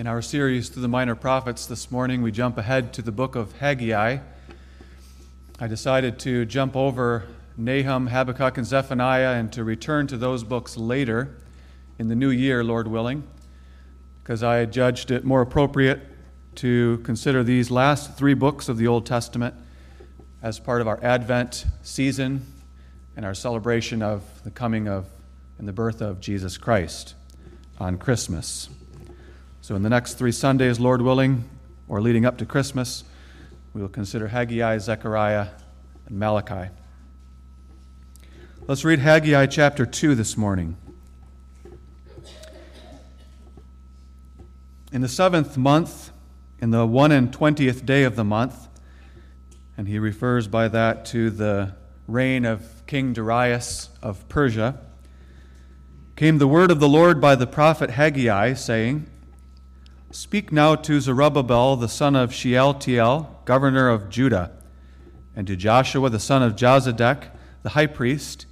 In our series through the minor prophets this morning, we jump ahead to the book of Haggai. I decided to jump over Nahum, Habakkuk, and Zephaniah and to return to those books later in the new year, Lord willing, because I judged it more appropriate to consider these last three books of the Old Testament as part of our Advent season and our celebration of the coming of and the birth of Jesus Christ on Christmas. So, in the next three Sundays, Lord willing, or leading up to Christmas, we will consider Haggai, Zechariah, and Malachi. Let's read Haggai chapter 2 this morning. In the seventh month, in the one and twentieth day of the month, and he refers by that to the reign of King Darius of Persia, came the word of the Lord by the prophet Haggai, saying, Speak now to Zerubbabel the son of Shealtiel, governor of Judah, and to Joshua the son of Jozadak, the high priest,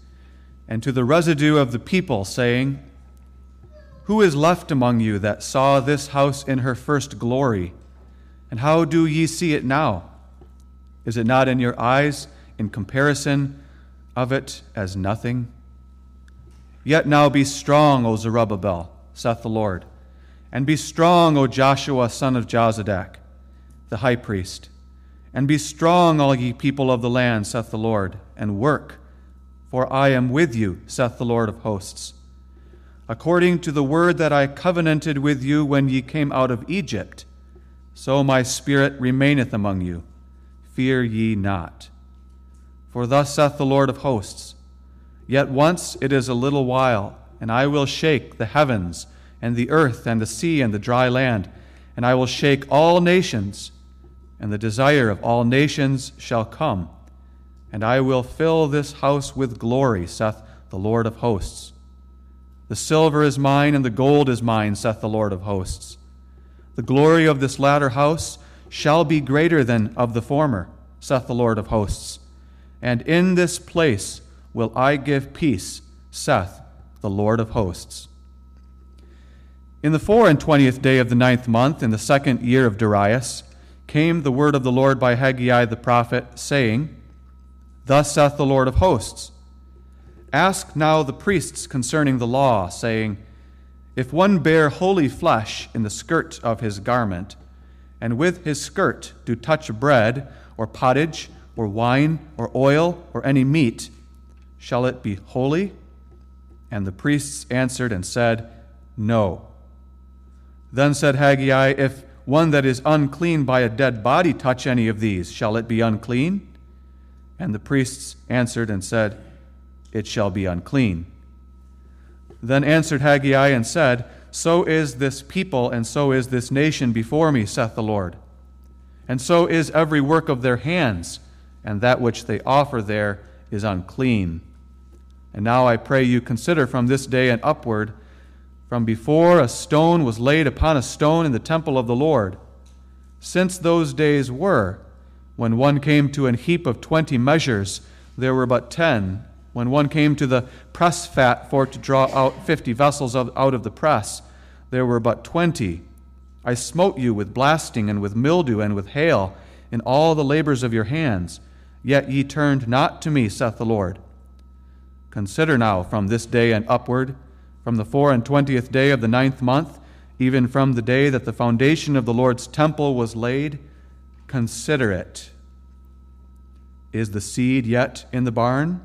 and to the residue of the people, saying, Who is left among you that saw this house in her first glory? And how do ye see it now? Is it not in your eyes in comparison of it as nothing? Yet now be strong, O Zerubbabel, saith the Lord and be strong, O Joshua, son of Jozadak, the high priest. And be strong, all ye people of the land, saith the Lord, and work, for I am with you, saith the Lord of hosts. According to the word that I covenanted with you when ye came out of Egypt, so my spirit remaineth among you. Fear ye not. For thus saith the Lord of hosts Yet once it is a little while, and I will shake the heavens and the earth and the sea and the dry land, and I will shake all nations, and the desire of all nations shall come. And I will fill this house with glory, saith the Lord of hosts. The silver is mine, and the gold is mine, saith the Lord of hosts. The glory of this latter house shall be greater than of the former, saith the Lord of hosts. And in this place will I give peace, saith the Lord of hosts. In the four and twentieth day of the ninth month, in the second year of Darius, came the word of the Lord by Haggai the prophet, saying, Thus saith the Lord of hosts Ask now the priests concerning the law, saying, If one bear holy flesh in the skirt of his garment, and with his skirt do touch bread, or pottage, or wine, or oil, or any meat, shall it be holy? And the priests answered and said, No. Then said Haggai, If one that is unclean by a dead body touch any of these, shall it be unclean? And the priests answered and said, It shall be unclean. Then answered Haggai and said, So is this people, and so is this nation before me, saith the Lord. And so is every work of their hands, and that which they offer there is unclean. And now I pray you consider from this day and upward from before a stone was laid upon a stone in the temple of the Lord. Since those days were, when one came to an heap of twenty measures, there were but ten. When one came to the press fat for to draw out fifty vessels of, out of the press, there were but twenty. I smote you with blasting and with mildew and with hail in all the labors of your hands, yet ye turned not to me, saith the Lord. Consider now from this day and upward from the four and twentieth day of the ninth month, even from the day that the foundation of the Lord's temple was laid, consider it. Is the seed yet in the barn?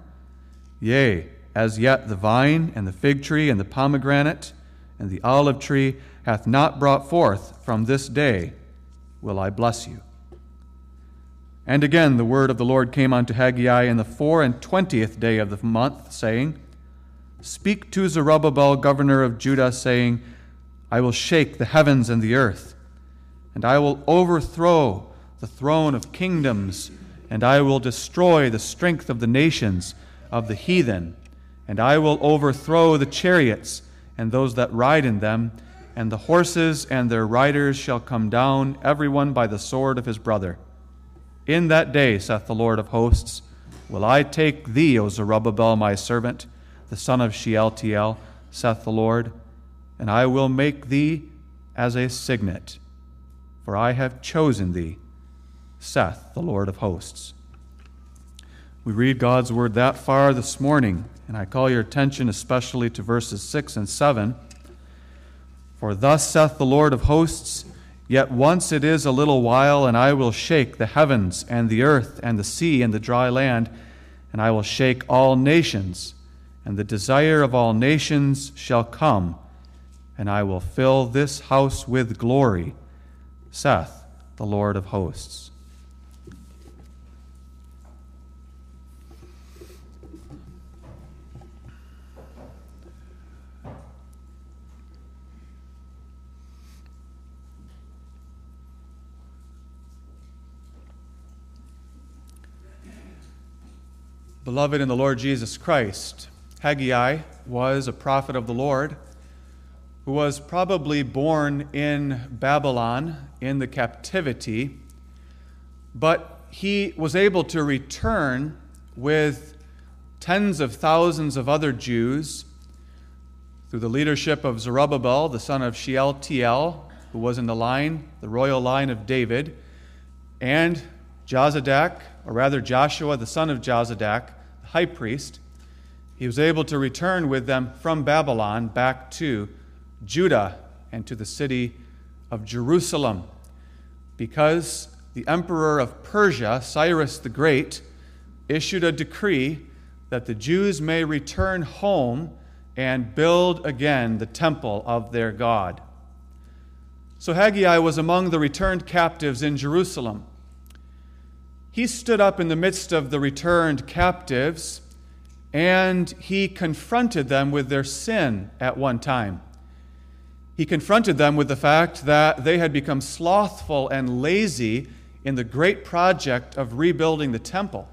Yea, as yet the vine and the fig tree and the pomegranate and the olive tree hath not brought forth from this day, will I bless you. And again the word of the Lord came unto Haggai in the four and twentieth day of the month, saying, Speak to Zerubbabel, governor of Judah, saying, I will shake the heavens and the earth, and I will overthrow the throne of kingdoms, and I will destroy the strength of the nations of the heathen, and I will overthrow the chariots and those that ride in them, and the horses and their riders shall come down, every one by the sword of his brother. In that day, saith the Lord of hosts, will I take thee, O Zerubbabel, my servant, the son of Shealtiel, saith the Lord, and I will make thee as a signet, for I have chosen thee, saith the Lord of hosts. We read God's word that far this morning, and I call your attention especially to verses 6 and 7. For thus saith the Lord of hosts, Yet once it is a little while, and I will shake the heavens and the earth and the sea and the dry land, and I will shake all nations, and the desire of all nations shall come, and I will fill this house with glory, saith the Lord of hosts. Beloved in the Lord Jesus Christ, Haggai was a prophet of the Lord who was probably born in Babylon in the captivity, but he was able to return with tens of thousands of other Jews through the leadership of Zerubbabel, the son of Shealtiel, who was in the line, the royal line of David, and Jozadak, or rather Joshua, the son of Jozadak, the high priest, he was able to return with them from Babylon back to Judah and to the city of Jerusalem because the emperor of Persia, Cyrus the Great, issued a decree that the Jews may return home and build again the temple of their God. So Haggai was among the returned captives in Jerusalem. He stood up in the midst of the returned captives and he confronted them with their sin at one time. He confronted them with the fact that they had become slothful and lazy in the great project of rebuilding the temple.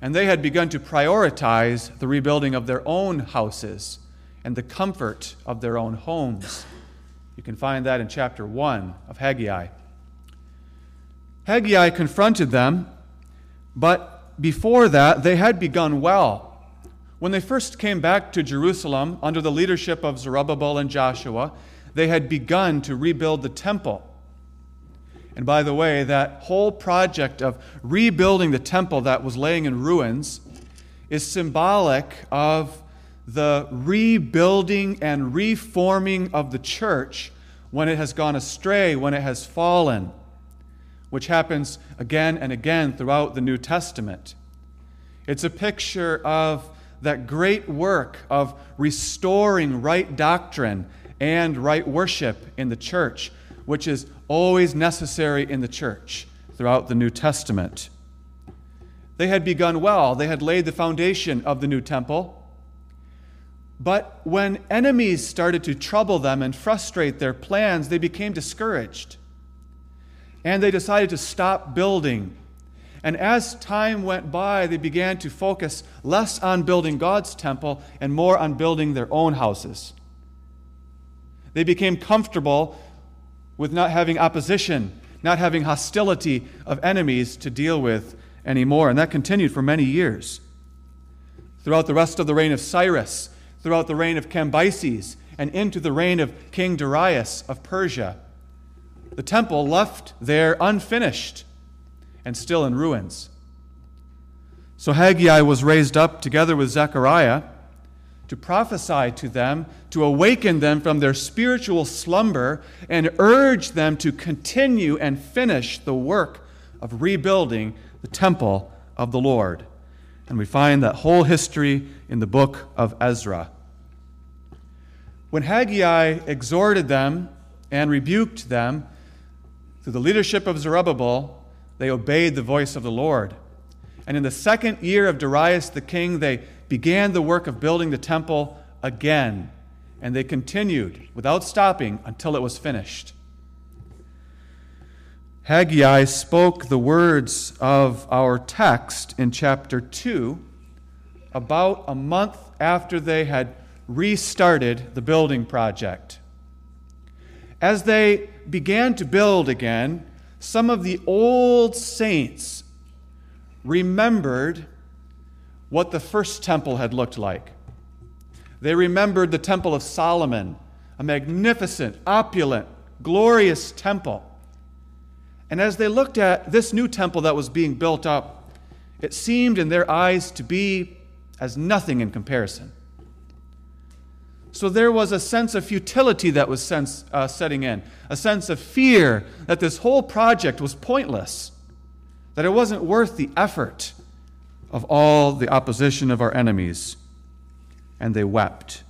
And they had begun to prioritize the rebuilding of their own houses and the comfort of their own homes. You can find that in chapter 1 of Haggai. Haggai confronted them, but before that, they had begun well. When they first came back to Jerusalem under the leadership of Zerubbabel and Joshua, they had begun to rebuild the temple. And by the way, that whole project of rebuilding the temple that was laying in ruins is symbolic of the rebuilding and reforming of the church when it has gone astray, when it has fallen, which happens again and again throughout the New Testament. It's a picture of that great work of restoring right doctrine and right worship in the church, which is always necessary in the church throughout the New Testament. They had begun well, they had laid the foundation of the new temple. But when enemies started to trouble them and frustrate their plans, they became discouraged. And they decided to stop building and as time went by, they began to focus less on building God's temple and more on building their own houses. They became comfortable with not having opposition, not having hostility of enemies to deal with anymore. And that continued for many years. Throughout the rest of the reign of Cyrus, throughout the reign of Cambyses, and into the reign of King Darius of Persia, the temple left there unfinished and still in ruins. So Haggai was raised up together with Zechariah to prophesy to them, to awaken them from their spiritual slumber, and urge them to continue and finish the work of rebuilding the temple of the Lord. And we find that whole history in the book of Ezra. When Haggai exhorted them and rebuked them through the leadership of Zerubbabel, they obeyed the voice of the Lord. And in the second year of Darius the king, they began the work of building the temple again. And they continued without stopping until it was finished. Haggai spoke the words of our text in chapter 2 about a month after they had restarted the building project. As they began to build again, some of the old saints remembered what the first temple had looked like. They remembered the Temple of Solomon, a magnificent, opulent, glorious temple. And as they looked at this new temple that was being built up, it seemed in their eyes to be as nothing in comparison. So there was a sense of futility that was sense, uh, setting in, a sense of fear that this whole project was pointless, that it wasn't worth the effort of all the opposition of our enemies. And they wept.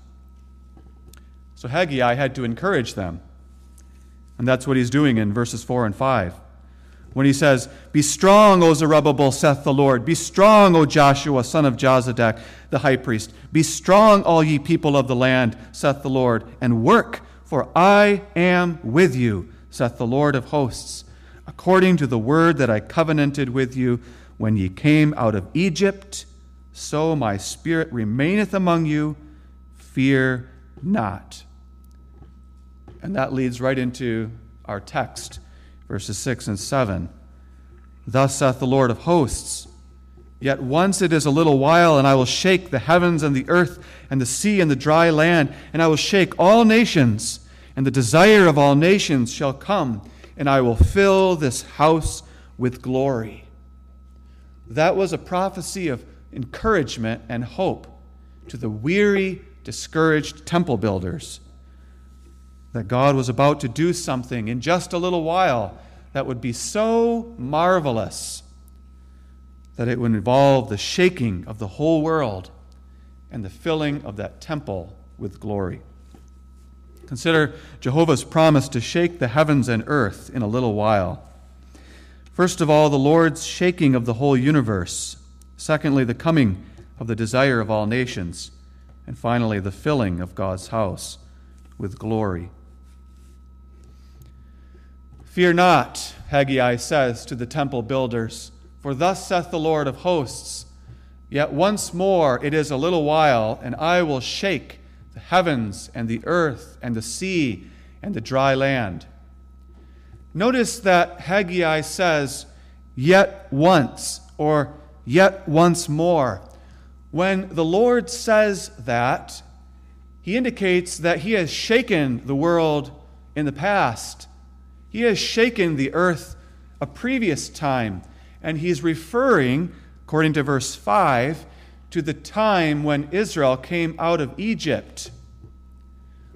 So Haggai had to encourage them. And that's what he's doing in verses 4 and 5 when he says, Be strong, O Zerubbabel, saith the Lord. Be strong, O Joshua, son of Jozadak, the high priest. Be strong, all ye people of the land, saith the Lord, and work, for I am with you, saith the Lord of hosts, according to the word that I covenanted with you when ye came out of Egypt. So my spirit remaineth among you. Fear not. And that leads right into our text verses 6 and 7. Thus saith the Lord of hosts Yet once it is a little while, and I will shake the heavens and the earth and the sea and the dry land, and I will shake all nations, and the desire of all nations shall come, and I will fill this house with glory. That was a prophecy of encouragement and hope to the weary, discouraged temple builders that God was about to do something in just a little while that would be so marvelous that it would involve the shaking of the whole world and the filling of that temple with glory. Consider Jehovah's promise to shake the heavens and earth in a little while. First of all, the Lord's shaking of the whole universe. Secondly, the coming of the desire of all nations. And finally, the filling of God's house with glory. Fear not, Haggai says to the temple builders, for thus saith the Lord of hosts Yet once more it is a little while, and I will shake the heavens and the earth and the sea and the dry land. Notice that Haggai says, Yet once, or yet once more. When the Lord says that, he indicates that he has shaken the world in the past he has shaken the earth a previous time, and he's referring, according to verse 5, to the time when Israel came out of Egypt.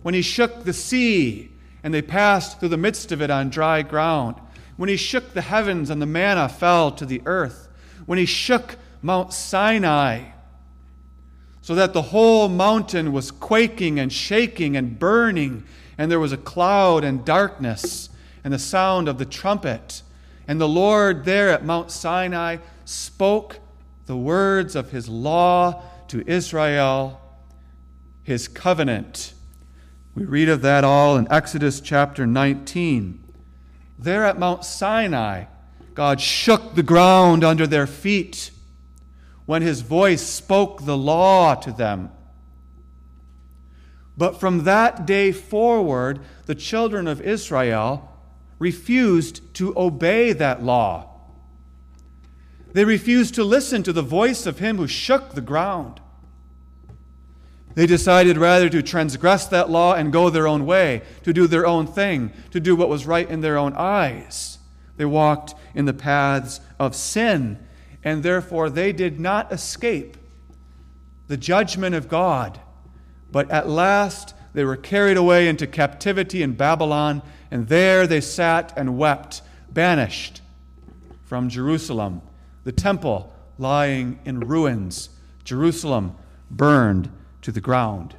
When he shook the sea and they passed through the midst of it on dry ground. When he shook the heavens and the manna fell to the earth. When he shook Mount Sinai so that the whole mountain was quaking and shaking and burning, and there was a cloud and darkness and the sound of the trumpet. And the Lord there at Mount Sinai spoke the words of his law to Israel, his covenant. We read of that all in Exodus chapter 19. There at Mount Sinai, God shook the ground under their feet when his voice spoke the law to them. But from that day forward, the children of Israel refused to obey that law. They refused to listen to the voice of him who shook the ground. They decided rather to transgress that law and go their own way, to do their own thing, to do what was right in their own eyes. They walked in the paths of sin, and therefore they did not escape the judgment of God. But at last they were carried away into captivity in Babylon and there they sat and wept, banished from Jerusalem, the temple lying in ruins, Jerusalem burned to the ground.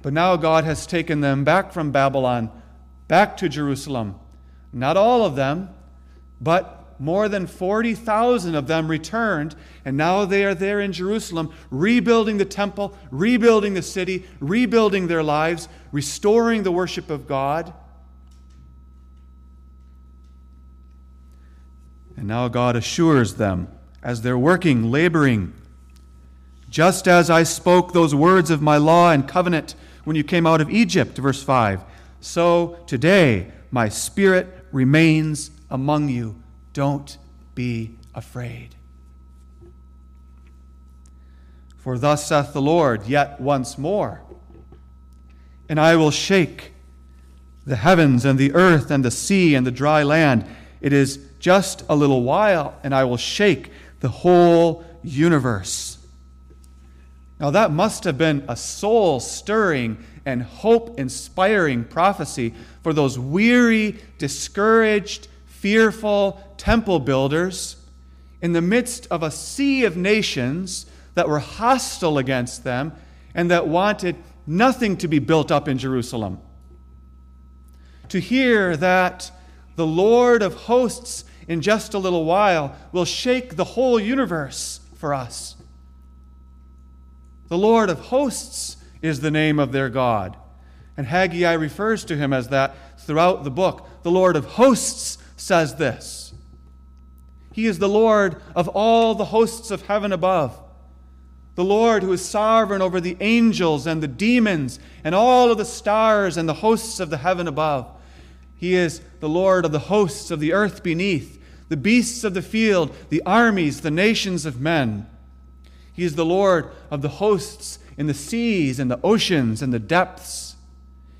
But now God has taken them back from Babylon, back to Jerusalem. Not all of them, but more than 40,000 of them returned, and now they are there in Jerusalem, rebuilding the temple, rebuilding the city, rebuilding their lives, restoring the worship of God. And now God assures them as they're working, laboring, just as I spoke those words of my law and covenant when you came out of Egypt, verse 5, so today my spirit remains among you. Don't be afraid. For thus saith the Lord, yet once more. And I will shake the heavens and the earth and the sea and the dry land. It is just a little while, and I will shake the whole universe. Now, that must have been a soul stirring and hope inspiring prophecy for those weary, discouraged, fearful temple builders in the midst of a sea of nations that were hostile against them and that wanted nothing to be built up in Jerusalem. To hear that the Lord of hosts in just a little while will shake the whole universe for us. The Lord of hosts is the name of their God. And Haggai refers to him as that throughout the book. The Lord of hosts says this He is the Lord of all the hosts of heaven above the Lord who is sovereign over the angels and the demons and all of the stars and the hosts of the heaven above. He is the Lord of the hosts of the earth beneath, the beasts of the field, the armies, the nations of men. He is the Lord of the hosts in the seas and the oceans and the depths.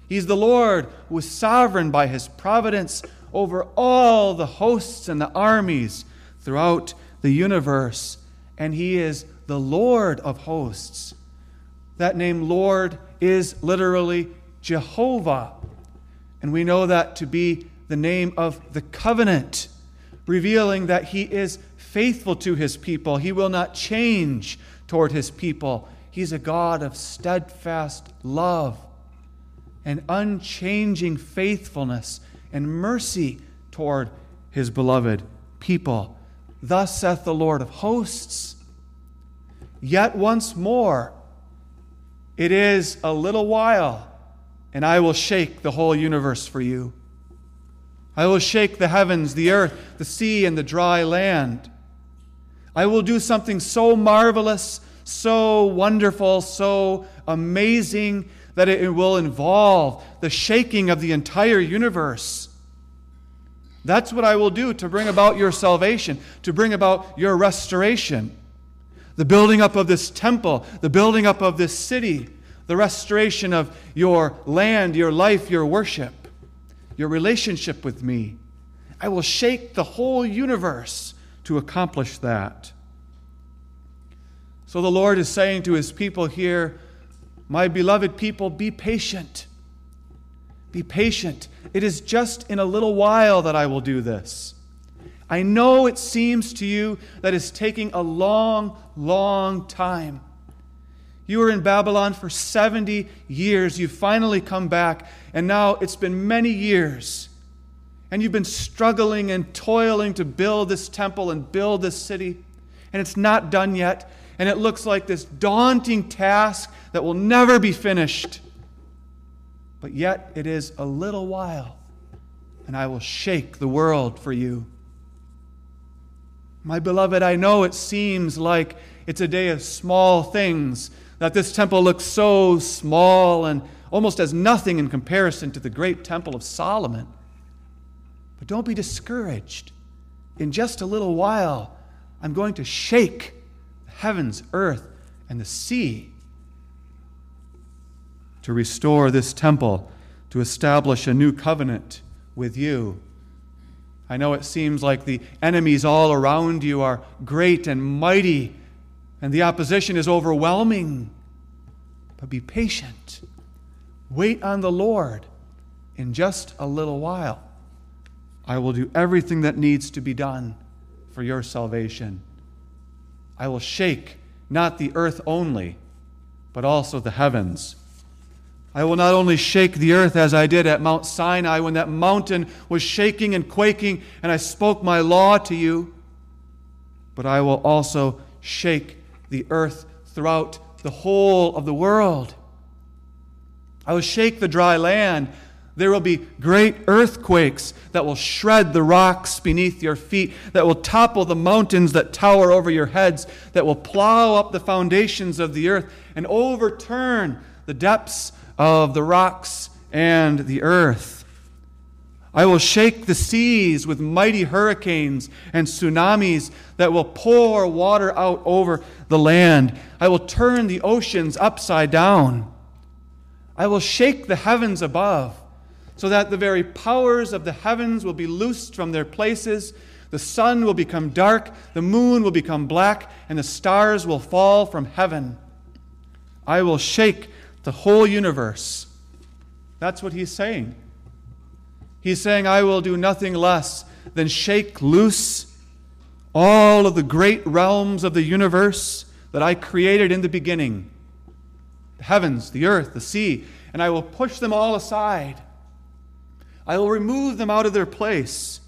He is the Lord who is sovereign by his providence over all the hosts and the armies throughout the universe. And he is the Lord of hosts. That name, Lord, is literally Jehovah. And we know that to be the name of the covenant, revealing that he is faithful to his people. He will not change toward his people. He's a God of steadfast love and unchanging faithfulness and mercy toward his beloved people. Thus saith the Lord of hosts. Yet once more, it is a little while, and I will shake the whole universe for you. I will shake the heavens, the earth, the sea, and the dry land. I will do something so marvelous, so wonderful, so amazing that it will involve the shaking of the entire universe. That's what I will do to bring about your salvation, to bring about your restoration the building up of this temple, the building up of this city, the restoration of your land, your life, your worship, your relationship with me. I will shake the whole universe to accomplish that. So the Lord is saying to his people here, My beloved people, be patient. Be patient. It is just in a little while that I will do this. I know it seems to you that it's taking a long, long time. You were in Babylon for 70 years. You've finally come back, and now it's been many years. And you've been struggling and toiling to build this temple and build this city, and it's not done yet. And it looks like this daunting task that will never be finished. But yet it is a little while, and I will shake the world for you. My beloved, I know it seems like it's a day of small things, that this temple looks so small and almost as nothing in comparison to the great temple of Solomon. But don't be discouraged. In just a little while, I'm going to shake the heavens, earth, and the sea to restore this temple, to establish a new covenant with you. I know it seems like the enemies all around you are great and mighty, and the opposition is overwhelming. But be patient. Wait on the Lord. In just a little while, I will do everything that needs to be done for your salvation. I will shake not the earth only, but also the heavens I will not only shake the earth as I did at Mount Sinai when that mountain was shaking and quaking and I spoke my law to you, but I will also shake the earth throughout the whole of the world. I will shake the dry land. There will be great earthquakes that will shred the rocks beneath your feet, that will topple the mountains that tower over your heads, that will plow up the foundations of the earth and overturn the depths of the rocks and the earth. I will shake the seas with mighty hurricanes and tsunamis that will pour water out over the land. I will turn the oceans upside down. I will shake the heavens above, so that the very powers of the heavens will be loosed from their places. The sun will become dark, the moon will become black, and the stars will fall from heaven. I will shake the whole universe. That's what he's saying. He's saying, I will do nothing less than shake loose all of the great realms of the universe that I created in the beginning the heavens, the earth, the sea, and I will push them all aside. I will remove them out of their place.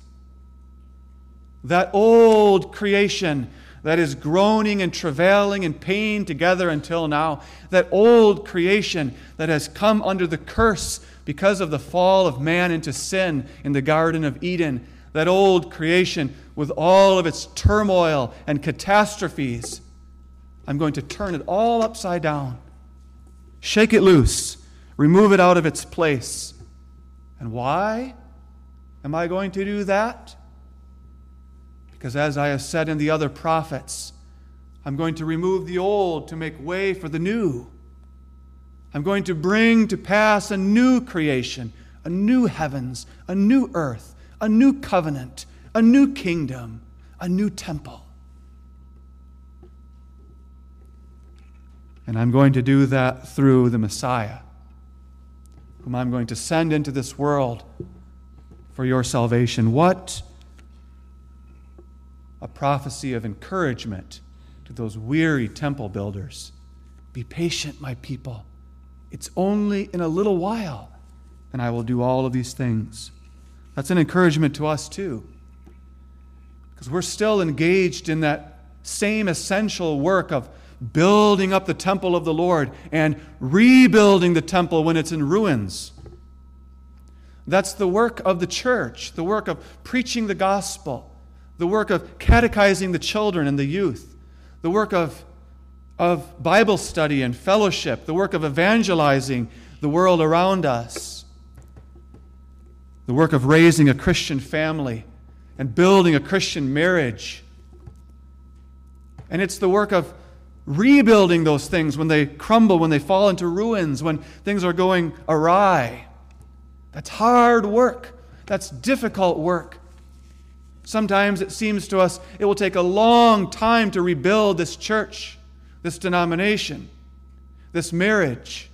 That old creation that is groaning and travailing in pain together until now, that old creation that has come under the curse because of the fall of man into sin in the Garden of Eden, that old creation with all of its turmoil and catastrophes. I'm going to turn it all upside down, shake it loose, remove it out of its place. And why am I going to do that? Because as I have said in the other prophets, I'm going to remove the old to make way for the new. I'm going to bring to pass a new creation, a new heavens, a new earth, a new covenant, a new kingdom, a new temple. And I'm going to do that through the Messiah, whom I'm going to send into this world for your salvation. What a prophecy of encouragement to those weary temple builders. Be patient, my people. It's only in a little while, and I will do all of these things. That's an encouragement to us, too. Because we're still engaged in that same essential work of building up the temple of the Lord and rebuilding the temple when it's in ruins. That's the work of the church, the work of preaching the gospel, the work of catechizing the children and the youth, the work of, of Bible study and fellowship, the work of evangelizing the world around us, the work of raising a Christian family and building a Christian marriage. And it's the work of rebuilding those things when they crumble, when they fall into ruins, when things are going awry. That's hard work. That's difficult work. Sometimes it seems to us it will take a long time to rebuild this church, this denomination, this marriage,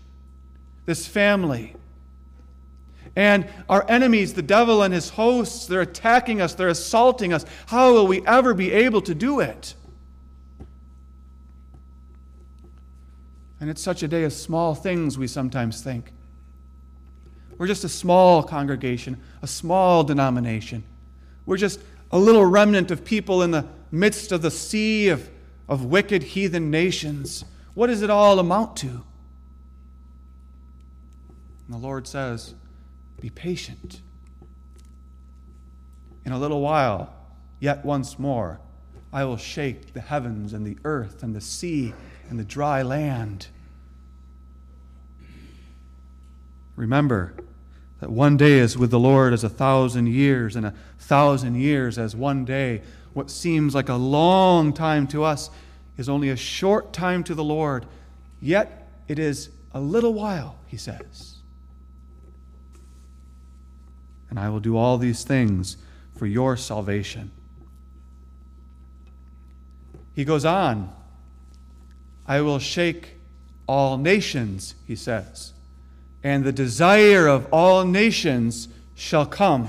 this family. And our enemies, the devil and his hosts, they're attacking us, they're assaulting us. How will we ever be able to do it? And it's such a day of small things, we sometimes think. We're just a small congregation, a small denomination. We're just a little remnant of people in the midst of the sea of, of wicked heathen nations. What does it all amount to? And the Lord says, be patient. In a little while, yet once more, I will shake the heavens and the earth and the sea and the dry land. Remember that one day is with the Lord as a thousand years, and a thousand years as one day. What seems like a long time to us is only a short time to the Lord, yet it is a little while, he says. and I will do all these things for your salvation. He goes on, I will shake all nations, he says, and the desire of all nations shall come.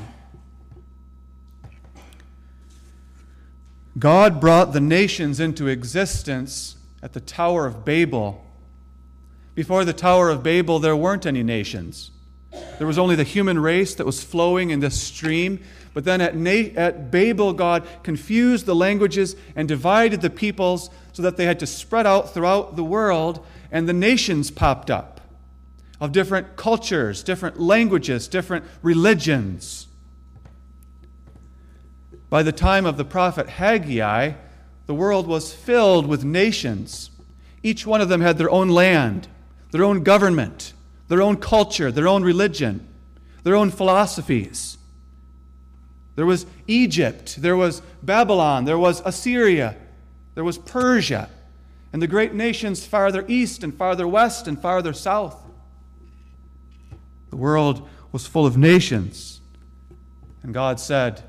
God brought the nations into existence at the Tower of Babel. Before the Tower of Babel, there weren't any nations. There was only the human race that was flowing in this stream. But then at, Na- at Babel, God confused the languages and divided the peoples so that they had to spread out throughout the world, and the nations popped up of different cultures, different languages, different religions. By the time of the prophet Haggai, the world was filled with nations. Each one of them had their own land, their own government, their own culture, their own religion, their own philosophies. There was Egypt, there was Babylon, there was Assyria, there was Persia, and the great nations farther east and farther west and farther south. The world was full of nations. And God said,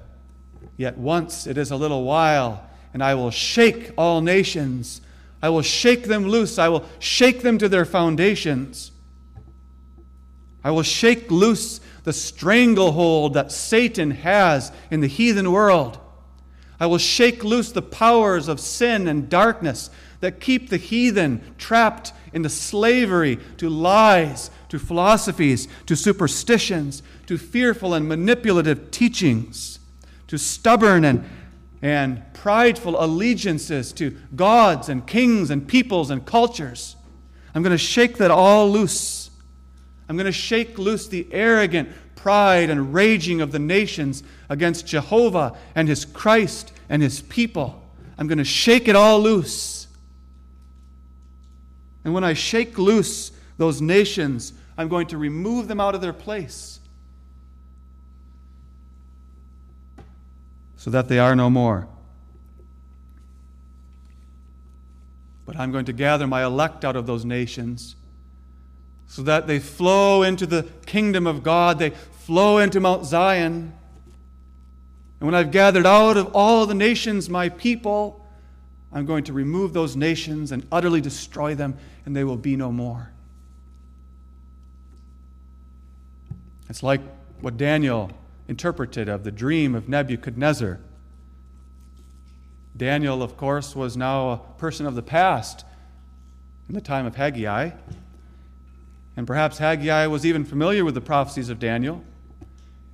Yet once it is a little while, and I will shake all nations. I will shake them loose. I will shake them to their foundations. I will shake loose the stranglehold that Satan has in the heathen world. I will shake loose the powers of sin and darkness that keep the heathen trapped into slavery to lies, to philosophies, to superstitions, to fearful and manipulative teachings, to stubborn and, and prideful allegiances to gods and kings and peoples and cultures. I'm going to shake that all loose. I'm going to shake loose the arrogant pride and raging of the nations against Jehovah and his Christ and his people. I'm going to shake it all loose. And when I shake loose those nations, I'm going to remove them out of their place so that they are no more. But I'm going to gather my elect out of those nations so that they flow into the kingdom of God, they flow into Mount Zion. And when I've gathered out of all the nations my people, I'm going to remove those nations and utterly destroy them, and they will be no more. It's like what Daniel interpreted of the dream of Nebuchadnezzar. Daniel, of course, was now a person of the past in the time of Haggai. And perhaps Haggai was even familiar with the prophecies of Daniel.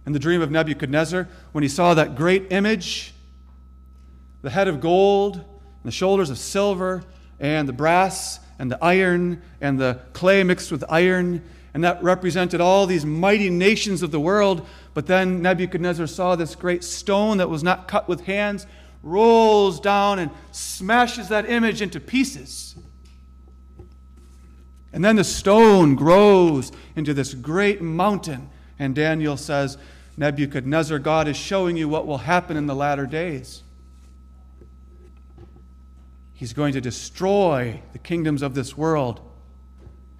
In the dream of Nebuchadnezzar, when he saw that great image, the head of gold, and the shoulders of silver, and the brass, and the iron, and the clay mixed with iron, and that represented all these mighty nations of the world. But then Nebuchadnezzar saw this great stone that was not cut with hands, rolls down and smashes that image into pieces. And then the stone grows into this great mountain. And Daniel says, Nebuchadnezzar, God is showing you what will happen in the latter days. He's going to destroy the kingdoms of this world,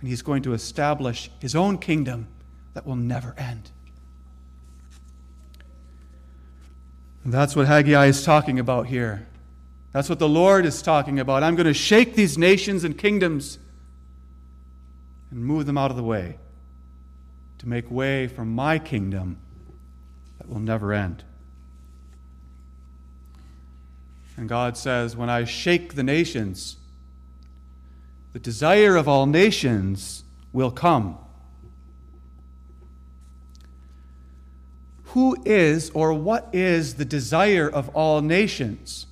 and he's going to establish his own kingdom that will never end. And that's what Haggai is talking about here. That's what the Lord is talking about. I'm going to shake these nations and kingdoms and move them out of the way to make way for my kingdom that will never end. And God says, When I shake the nations, the desire of all nations will come. Who is or what is the desire of all nations?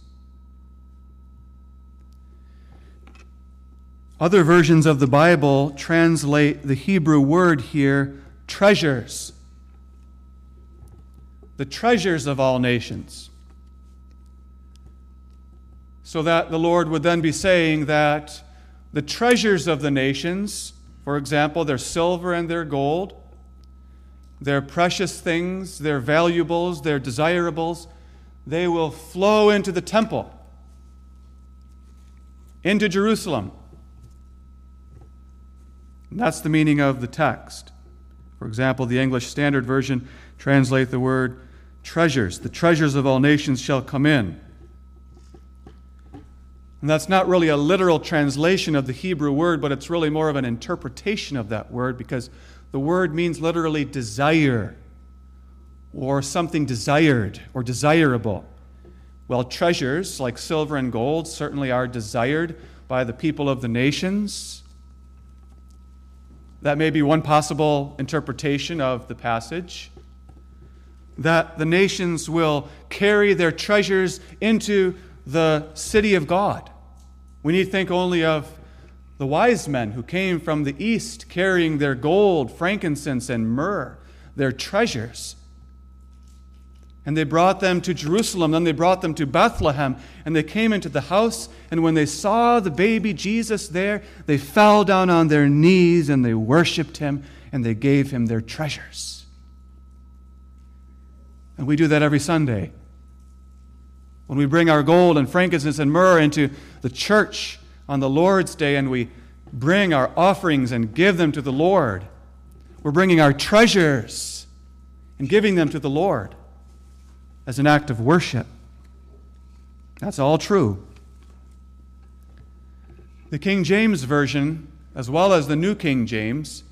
Other versions of the Bible translate the Hebrew word here treasures. The treasures of all nations. So that the Lord would then be saying that the treasures of the nations, for example, their silver and their gold, their precious things, their valuables, their desirables, they will flow into the temple, into Jerusalem and that's the meaning of the text. For example, the English Standard Version translate the word treasures. The treasures of all nations shall come in. And that's not really a literal translation of the Hebrew word, but it's really more of an interpretation of that word because the word means literally desire or something desired or desirable. Well, treasures like silver and gold certainly are desired by the people of the nations. That may be one possible interpretation of the passage. That the nations will carry their treasures into the city of God. We need to think only of the wise men who came from the east carrying their gold, frankincense, and myrrh, their treasures. And they brought them to Jerusalem. Then they brought them to Bethlehem. And they came into the house. And when they saw the baby Jesus there, they fell down on their knees and they worshiped him and they gave him their treasures. And we do that every Sunday. When we bring our gold and frankincense and myrrh into the church on the Lord's day and we bring our offerings and give them to the Lord, we're bringing our treasures and giving them to the Lord as an act of worship. That's all true. The King James Version, as well as the New King James,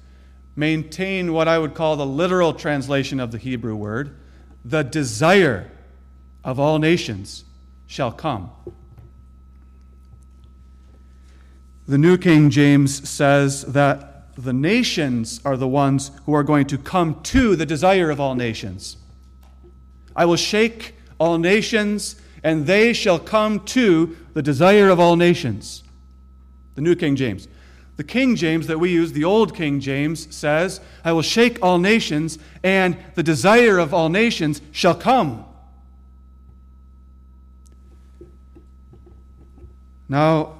maintain what I would call the literal translation of the Hebrew word the desire of all nations shall come. The New King James says that the nations are the ones who are going to come to the desire of all nations. I will shake all nations, and they shall come to the desire of all nations. The New King James. The King James that we use, the Old King James, says, I will shake all nations, and the desire of all nations shall come. Now,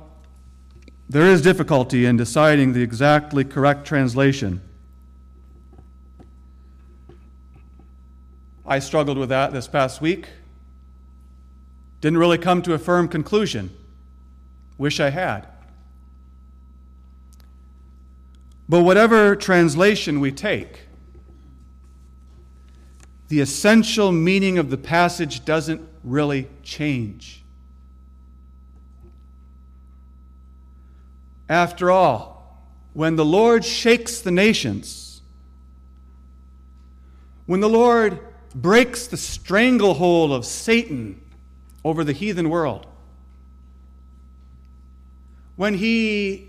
there is difficulty in deciding the exactly correct translation. I struggled with that this past week. Didn't really come to a firm conclusion. Wish I had. But whatever translation we take, the essential meaning of the passage doesn't really change. After all, when the Lord shakes the nations, when the Lord breaks the stranglehold of Satan over the heathen world, when he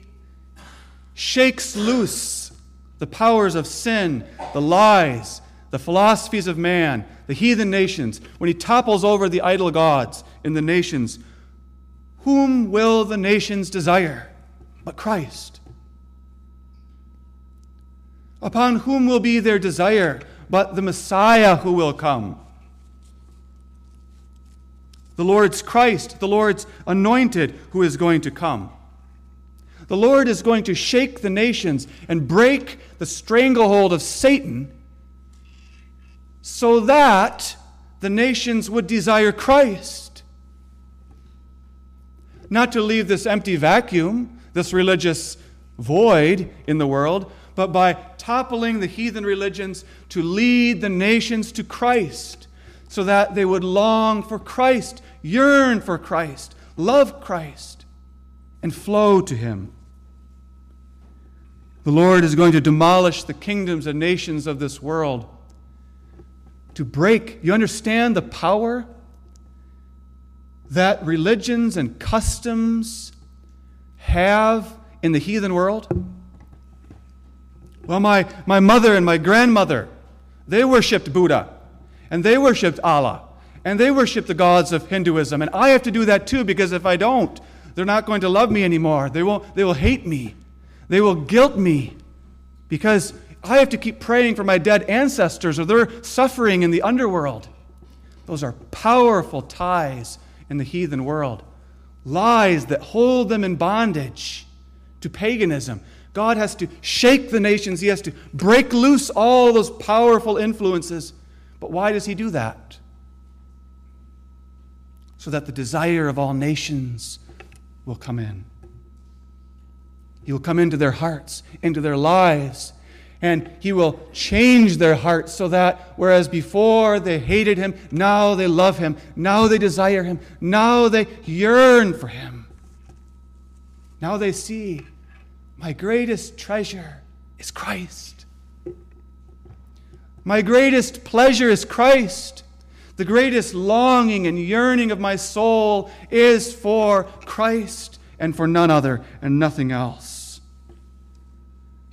shakes loose the powers of sin, the lies, the philosophies of man, the heathen nations, when he topples over the idol gods in the nations, whom will the nations desire? But Christ. Upon whom will be their desire but the Messiah who will come? The Lord's Christ, the Lord's anointed who is going to come. The Lord is going to shake the nations and break the stranglehold of Satan so that the nations would desire Christ. Not to leave this empty vacuum this religious void in the world, but by toppling the heathen religions to lead the nations to Christ, so that they would long for Christ, yearn for Christ, love Christ, and flow to Him. The Lord is going to demolish the kingdoms and nations of this world. To break, you understand the power that religions and customs have in the heathen world? Well, my, my mother and my grandmother, they worshiped Buddha, and they worshiped Allah, and they worshiped the gods of Hinduism, and I have to do that too because if I don't, they're not going to love me anymore. They will, they will hate me. They will guilt me because I have to keep praying for my dead ancestors or they're suffering in the underworld. Those are powerful ties in the heathen world lies that hold them in bondage to paganism. God has to shake the nations, He has to break loose all those powerful influences. But why does He do that? So that the desire of all nations will come in. He will come into their hearts, into their lives, and he will change their hearts so that whereas before they hated him, now they love him, now they desire him, now they yearn for him. Now they see my greatest treasure is Christ. My greatest pleasure is Christ. The greatest longing and yearning of my soul is for Christ and for none other and nothing else.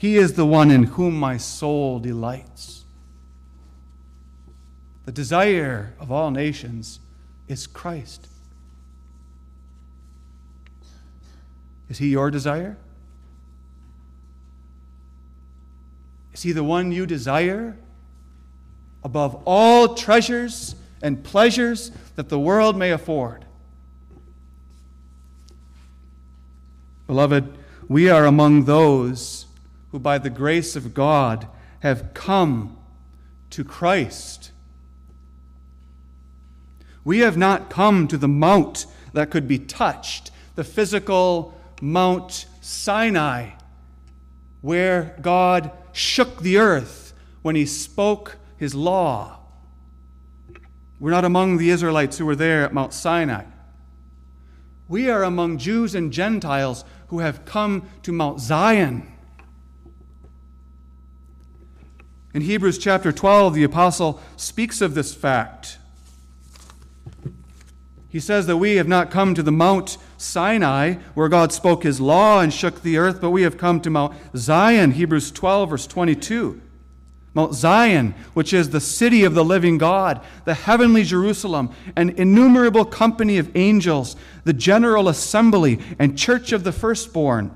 He is the one in whom my soul delights. The desire of all nations is Christ. Is he your desire? Is he the one you desire above all treasures and pleasures that the world may afford? Beloved, we are among those who, by the grace of God, have come to Christ. We have not come to the mount that could be touched, the physical Mount Sinai, where God shook the earth when he spoke his law. We're not among the Israelites who were there at Mount Sinai. We are among Jews and Gentiles who have come to Mount Zion. In Hebrews chapter 12, the apostle speaks of this fact. He says that we have not come to the Mount Sinai, where God spoke his law and shook the earth, but we have come to Mount Zion, Hebrews 12, verse 22. Mount Zion, which is the city of the living God, the heavenly Jerusalem, an innumerable company of angels, the general assembly and church of the firstborn,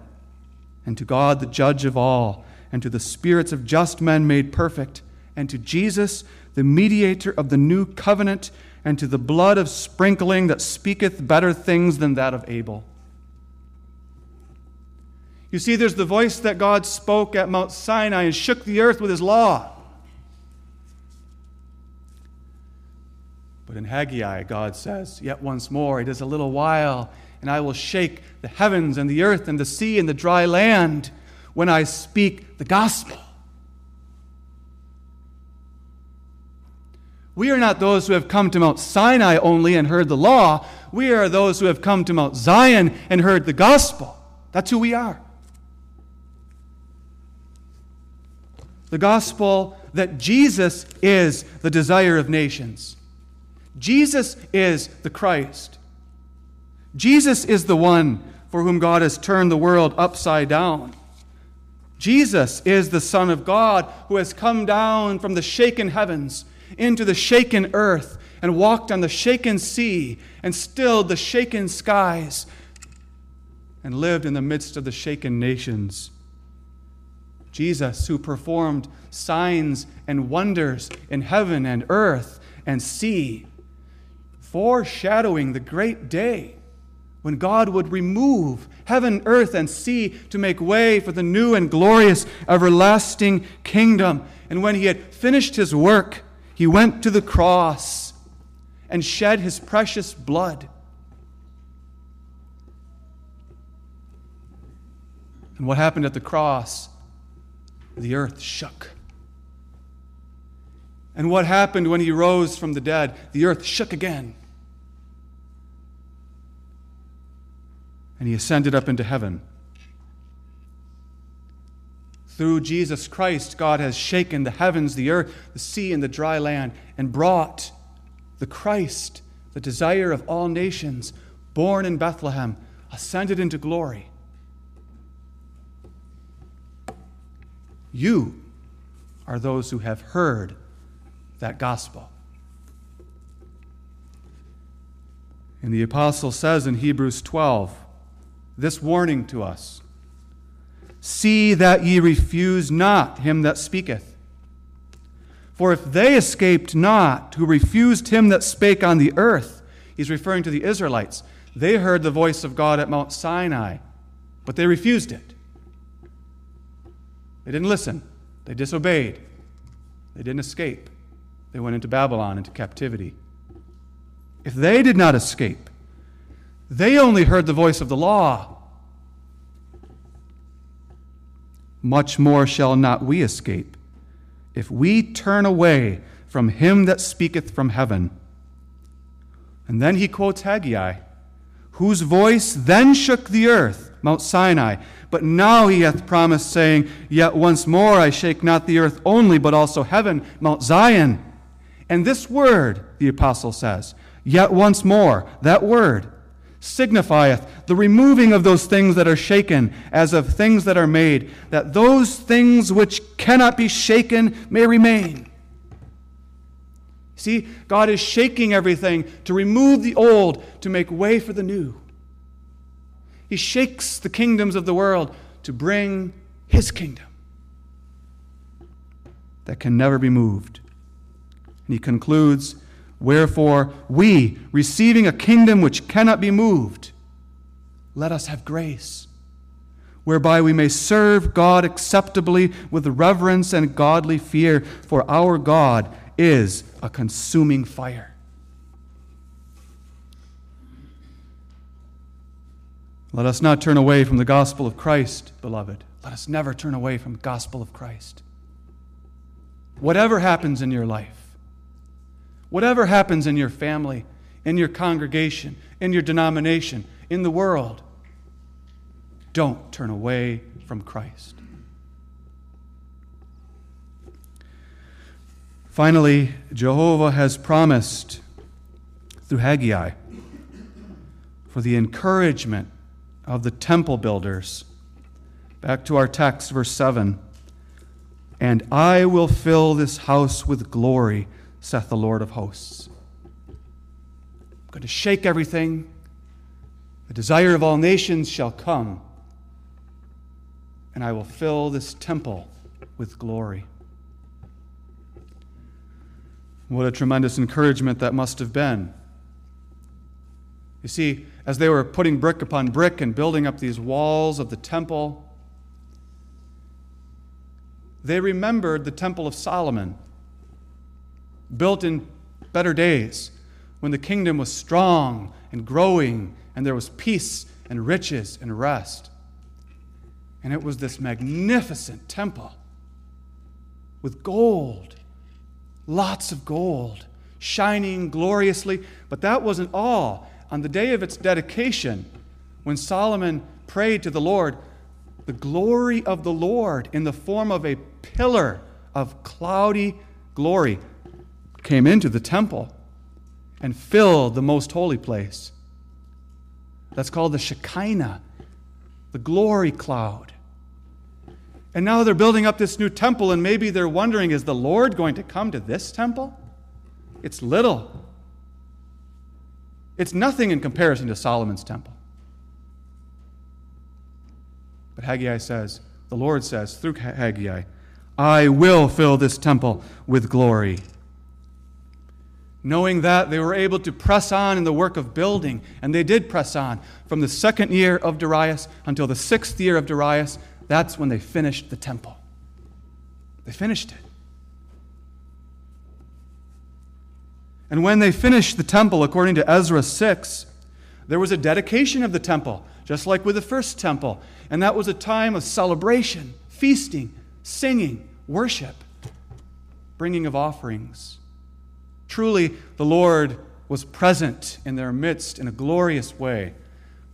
and to God, the judge of all, and to the spirits of just men made perfect, and to Jesus, the mediator of the new covenant and to the blood of sprinkling that speaketh better things than that of Abel. You see, there's the voice that God spoke at Mount Sinai and shook the earth with his law. But in Haggai, God says, Yet once more, it is a little while, and I will shake the heavens and the earth and the sea and the dry land when I speak the gospel. We are not those who have come to Mount Sinai only and heard the law. We are those who have come to Mount Zion and heard the gospel. That's who we are. The gospel that Jesus is the desire of nations. Jesus is the Christ. Jesus is the one for whom God has turned the world upside down. Jesus is the Son of God who has come down from the shaken heavens into the shaken earth and walked on the shaken sea and stilled the shaken skies and lived in the midst of the shaken nations. Jesus, who performed signs and wonders in heaven and earth and sea, foreshadowing the great day when God would remove heaven, earth, and sea to make way for the new and glorious everlasting kingdom. And when he had finished his work, he went to the cross and shed his precious blood. And what happened at the cross? The earth shook. And what happened when he rose from the dead? The earth shook again. And he ascended up into heaven. Through Jesus Christ, God has shaken the heavens, the earth, the sea, and the dry land, and brought the Christ, the desire of all nations, born in Bethlehem, ascended into glory. You are those who have heard that gospel. And the apostle says in Hebrews 12 this warning to us See that ye refuse not him that speaketh. For if they escaped not, who refused him that spake on the earth, he's referring to the Israelites, they heard the voice of God at Mount Sinai, but they refused it. They didn't listen, they disobeyed, they didn't escape. They went into Babylon, into captivity. If they did not escape, they only heard the voice of the law much more shall not we escape if we turn away from him that speaketh from heaven. And then he quotes Haggai, whose voice then shook the earth, Mount Sinai. But now he hath promised, saying, Yet once more I shake not the earth only, but also heaven, Mount Zion. And this word, the apostle says, yet once more, that word, signifieth the removing of those things that are shaken as of things that are made, that those things which cannot be shaken may remain. See, God is shaking everything to remove the old, to make way for the new. He shakes the kingdoms of the world to bring His kingdom that can never be moved. And He concludes Wherefore, we, receiving a kingdom which cannot be moved, let us have grace, whereby we may serve God acceptably with reverence and godly fear, for our God is a consuming fire. Let us not turn away from the gospel of Christ, beloved. Let us never turn away from the gospel of Christ. Whatever happens in your life, whatever happens in your family, in your congregation, in your denomination, in the world, don't turn away from Christ. Finally, Jehovah has promised through Haggai for the encouragement of the temple builders. Back to our text, verse 7. And I will fill this house with glory, saith the Lord of hosts. I'm going to shake everything. The desire of all nations shall come, and I will fill this temple with glory. What a tremendous encouragement that must have been. You see, as they were putting brick upon brick and building up these walls of the temple, they remembered the Temple of Solomon, built in better days, when the kingdom was strong and growing and there was peace and riches and rest. And it was this magnificent temple with gold lots of gold, shining gloriously. But that wasn't all. On the day of its dedication, when Solomon prayed to the Lord, the glory of the Lord in the form of a pillar of cloudy glory came into the temple and filled the most holy place. That's called the Shekinah, the glory cloud. And now they're building up this new temple, and maybe they're wondering is the Lord going to come to this temple? It's little. It's nothing in comparison to Solomon's temple. But Haggai says, the Lord says through Haggai, I will fill this temple with glory. Knowing that, they were able to press on in the work of building, and they did press on from the second year of Darius until the sixth year of Darius that's when they finished the temple. They finished it. And when they finished the temple, according to Ezra 6, there was a dedication of the temple, just like with the first temple. And that was a time of celebration, feasting, singing, worship, bringing of offerings. Truly, the Lord was present in their midst in a glorious way.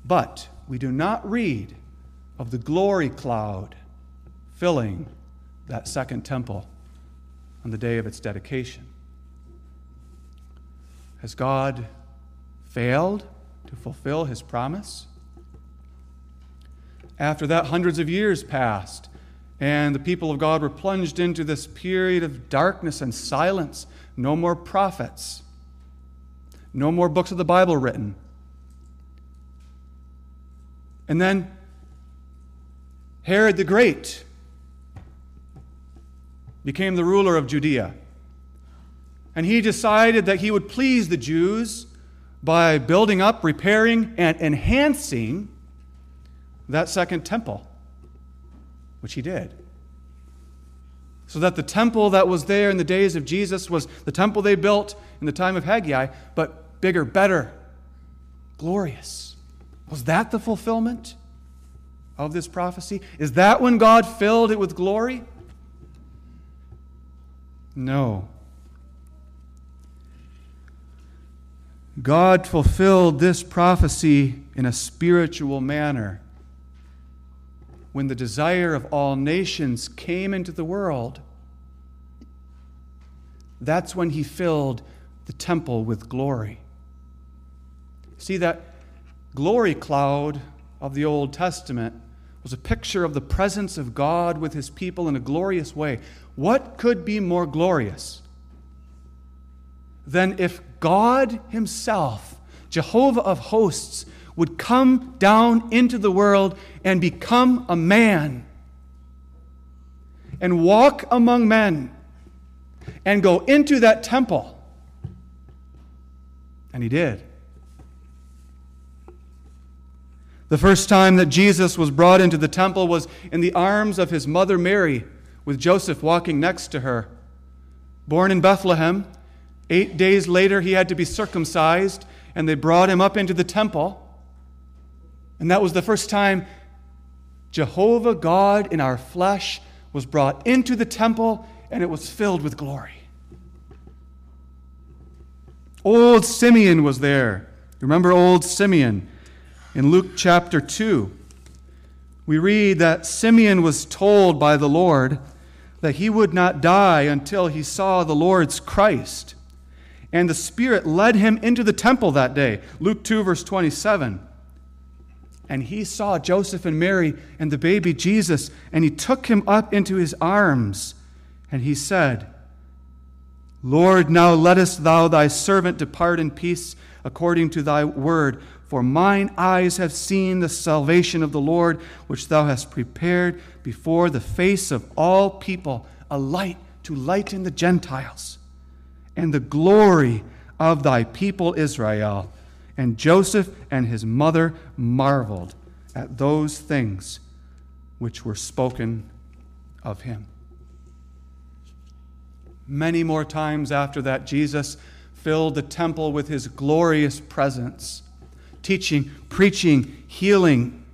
But we do not read of the glory cloud filling that second temple on the day of its dedication. Has God failed to fulfill his promise? After that, hundreds of years passed, and the people of God were plunged into this period of darkness and silence. No more prophets, no more books of the Bible written. And then Herod the Great became the ruler of Judea. And he decided that he would please the Jews by building up, repairing, and enhancing that second temple, which he did. So that the temple that was there in the days of Jesus was the temple they built in the time of Haggai, but bigger, better, glorious. Was that the fulfillment? of this prophecy? Is that when God filled it with glory? No. God fulfilled this prophecy in a spiritual manner. When the desire of all nations came into the world, that's when he filled the temple with glory. See, that glory cloud of the Old Testament was a picture of the presence of God with his people in a glorious way. What could be more glorious than if God himself, Jehovah of hosts, would come down into the world and become a man and walk among men and go into that temple? And he did. The first time that Jesus was brought into the temple was in the arms of his mother Mary, with Joseph walking next to her. Born in Bethlehem, eight days later he had to be circumcised, and they brought him up into the temple. And that was the first time Jehovah God in our flesh was brought into the temple and it was filled with glory. Old Simeon was there. Remember old Simeon in Luke chapter 2? We read that Simeon was told by the Lord that he would not die until he saw the Lord's Christ. And the Spirit led him into the temple that day. Luke 2, verse 27. And he saw Joseph and Mary and the baby Jesus, and he took him up into his arms. And he said, Lord, now lettest thou thy servant depart in peace according to thy word. For mine eyes have seen the salvation of the Lord, which thou hast prepared before the face of all people, a light to lighten the Gentiles, and the glory of thy people Israel. And Joseph and his mother marveled at those things which were spoken of him. Many more times after that, Jesus filled the temple with his glorious presence, teaching, preaching, healing,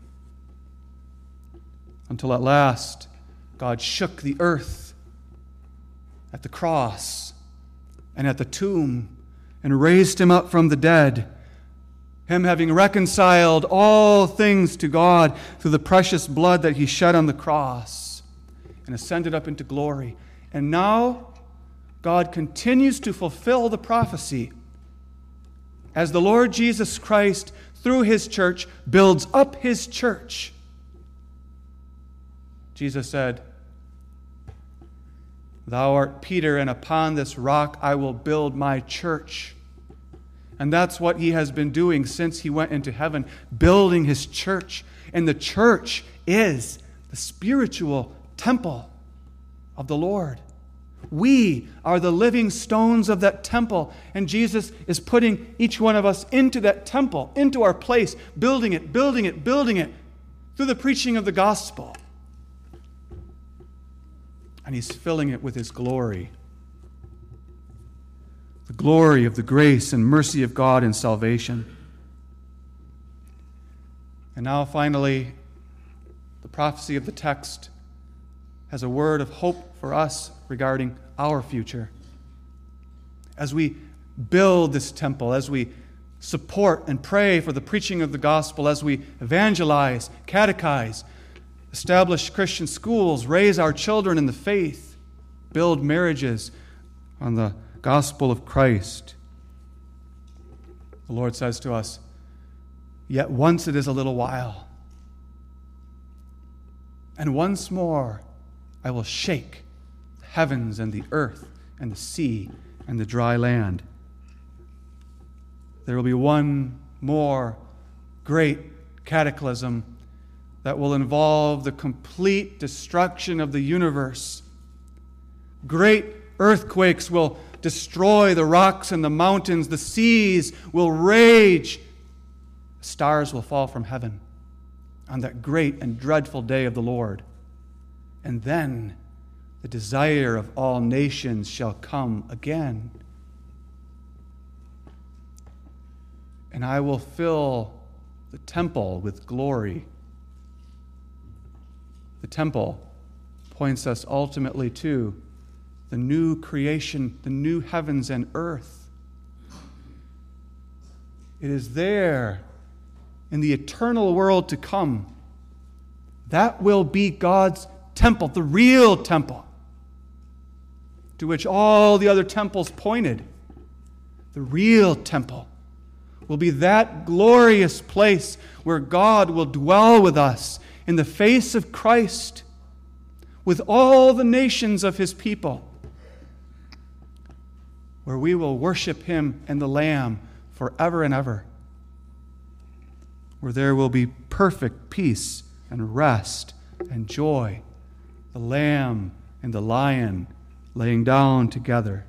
until at last God shook the earth at the cross and at the tomb and raised him up from the dead. Him having reconciled all things to God through the precious blood that he shed on the cross and ascended up into glory. And now God continues to fulfill the prophecy as the Lord Jesus Christ, through his church, builds up his church. Jesus said, Thou art Peter, and upon this rock I will build my church. And that's what he has been doing since he went into heaven, building his church. And the church is the spiritual temple of the Lord. We are the living stones of that temple. And Jesus is putting each one of us into that temple, into our place, building it, building it, building it through the preaching of the gospel. And He's filling it with His glory glory of the grace and mercy of God in salvation. And now, finally, the prophecy of the text has a word of hope for us regarding our future. As we build this temple, as we support and pray for the preaching of the gospel, as we evangelize, catechize, establish Christian schools, raise our children in the faith, build marriages on the gospel of Christ. The Lord says to us, Yet once it is a little while, and once more I will shake the heavens and the earth and the sea and the dry land. There will be one more great cataclysm that will involve the complete destruction of the universe. Great earthquakes will destroy the rocks and the mountains, the seas will rage, stars will fall from heaven on that great and dreadful day of the Lord. And then the desire of all nations shall come again. And I will fill the temple with glory. The temple points us ultimately to the new creation, the new heavens and earth. It is there in the eternal world to come. That will be God's temple, the real temple, to which all the other temples pointed. The real temple will be that glorious place where God will dwell with us in the face of Christ with all the nations of his people, where we will worship him and the Lamb forever and ever, where there will be perfect peace and rest and joy the lamb and the lion laying down together.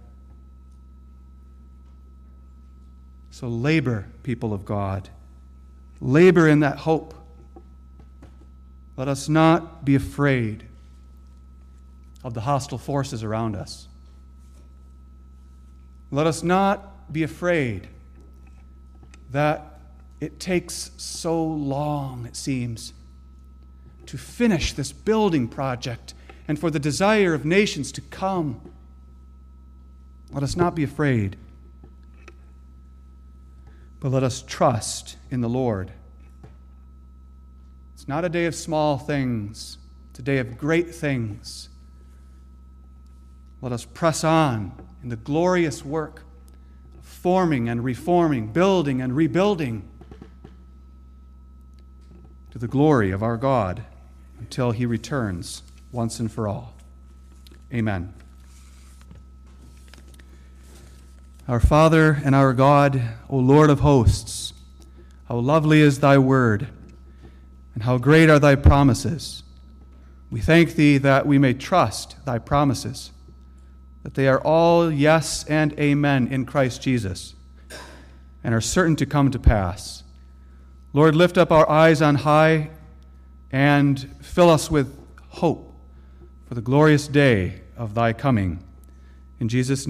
So labor, people of God. Labor in that hope. Let us not be afraid of the hostile forces around us. Let us not be afraid that it takes so long, it seems, to finish this building project and for the desire of nations to come. Let us not be afraid, but let us trust in the Lord. It's not a day of small things, it's a day of great things. Let us press on in the glorious work of forming and reforming, building and rebuilding to the glory of our God until he returns once and for all. Amen. Our Father and our God, O Lord of hosts, how lovely is thy word, and how great are thy promises. We thank thee that we may trust thy promises that they are all yes and amen in Christ Jesus and are certain to come to pass. Lord, lift up our eyes on high and fill us with hope for the glorious day of thy coming. In Jesus' name.